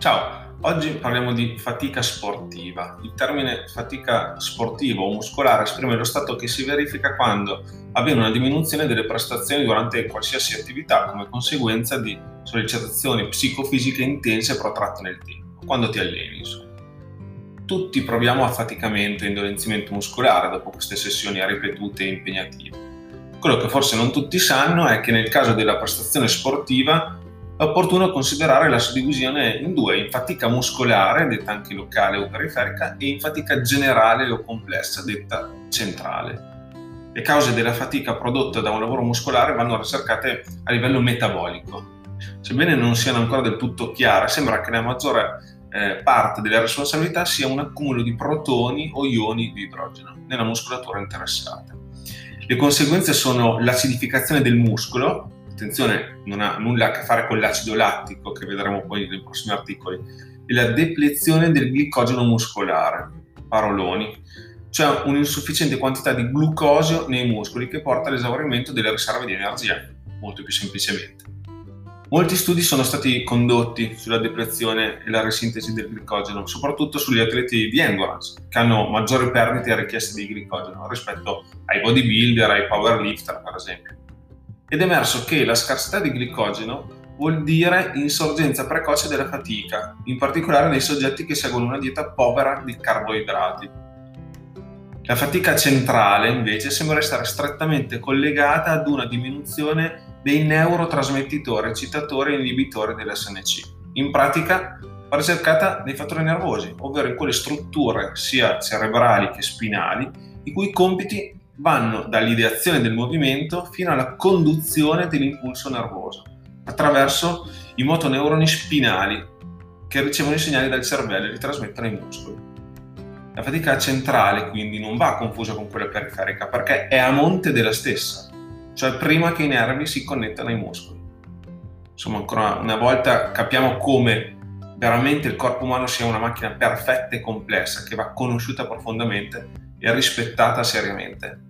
Ciao, oggi parliamo di fatica sportiva. Il termine fatica sportiva o muscolare esprime lo stato che si verifica quando avviene una diminuzione delle prestazioni durante qualsiasi attività come conseguenza di sollecitazioni psicofisiche intense protratte nel tempo, quando ti alleni. Insomma. Tutti proviamo affaticamento e indolenzimento muscolare dopo queste sessioni ripetute e impegnative. Quello che forse non tutti sanno è che nel caso della prestazione sportiva è opportuno considerare la suddivisione in due, in fatica muscolare, detta anche locale o periferica, e in fatica generale o complessa, detta centrale. Le cause della fatica prodotta da un lavoro muscolare vanno ricercate a livello metabolico. Sebbene non siano ancora del tutto chiare, sembra che la maggiore eh, parte della responsabilità sia un accumulo di protoni o ioni di idrogeno nella muscolatura interessata. Le conseguenze sono l'acidificazione del muscolo, attenzione, non ha nulla a che fare con l'acido lattico che vedremo poi nei prossimi articoli, e la deplezione del glicogeno muscolare, paroloni, cioè un'insufficiente quantità di glucosio nei muscoli che porta all'esaurimento delle riserve di energia, molto più semplicemente. Molti studi sono stati condotti sulla deplezione e la risintesi del glicogeno, soprattutto sugli atleti di endurance, che hanno maggiori perdite e richieste di glicogeno rispetto ai bodybuilder, ai powerlifter, per esempio ed è emerso che la scarsità di glicogeno vuol dire insorgenza precoce della fatica, in particolare nei soggetti che seguono una dieta povera di carboidrati. La fatica centrale invece sembra essere strettamente collegata ad una diminuzione dei neurotrasmettitori eccitatori e inibitori dell'SNC. In pratica va ricercata nei fattori nervosi, ovvero in quelle strutture sia cerebrali che spinali, i cui compiti vanno dall'ideazione del movimento fino alla conduzione dell'impulso nervoso, attraverso i motoneuroni spinali che ricevono i segnali dal cervello e li trasmettono ai muscoli. La fatica centrale quindi non va confusa con quella periferica perché è a monte della stessa, cioè prima che i nervi si connettano ai muscoli. Insomma, ancora una volta capiamo come veramente il corpo umano sia una macchina perfetta e complessa che va conosciuta profondamente e rispettata seriamente.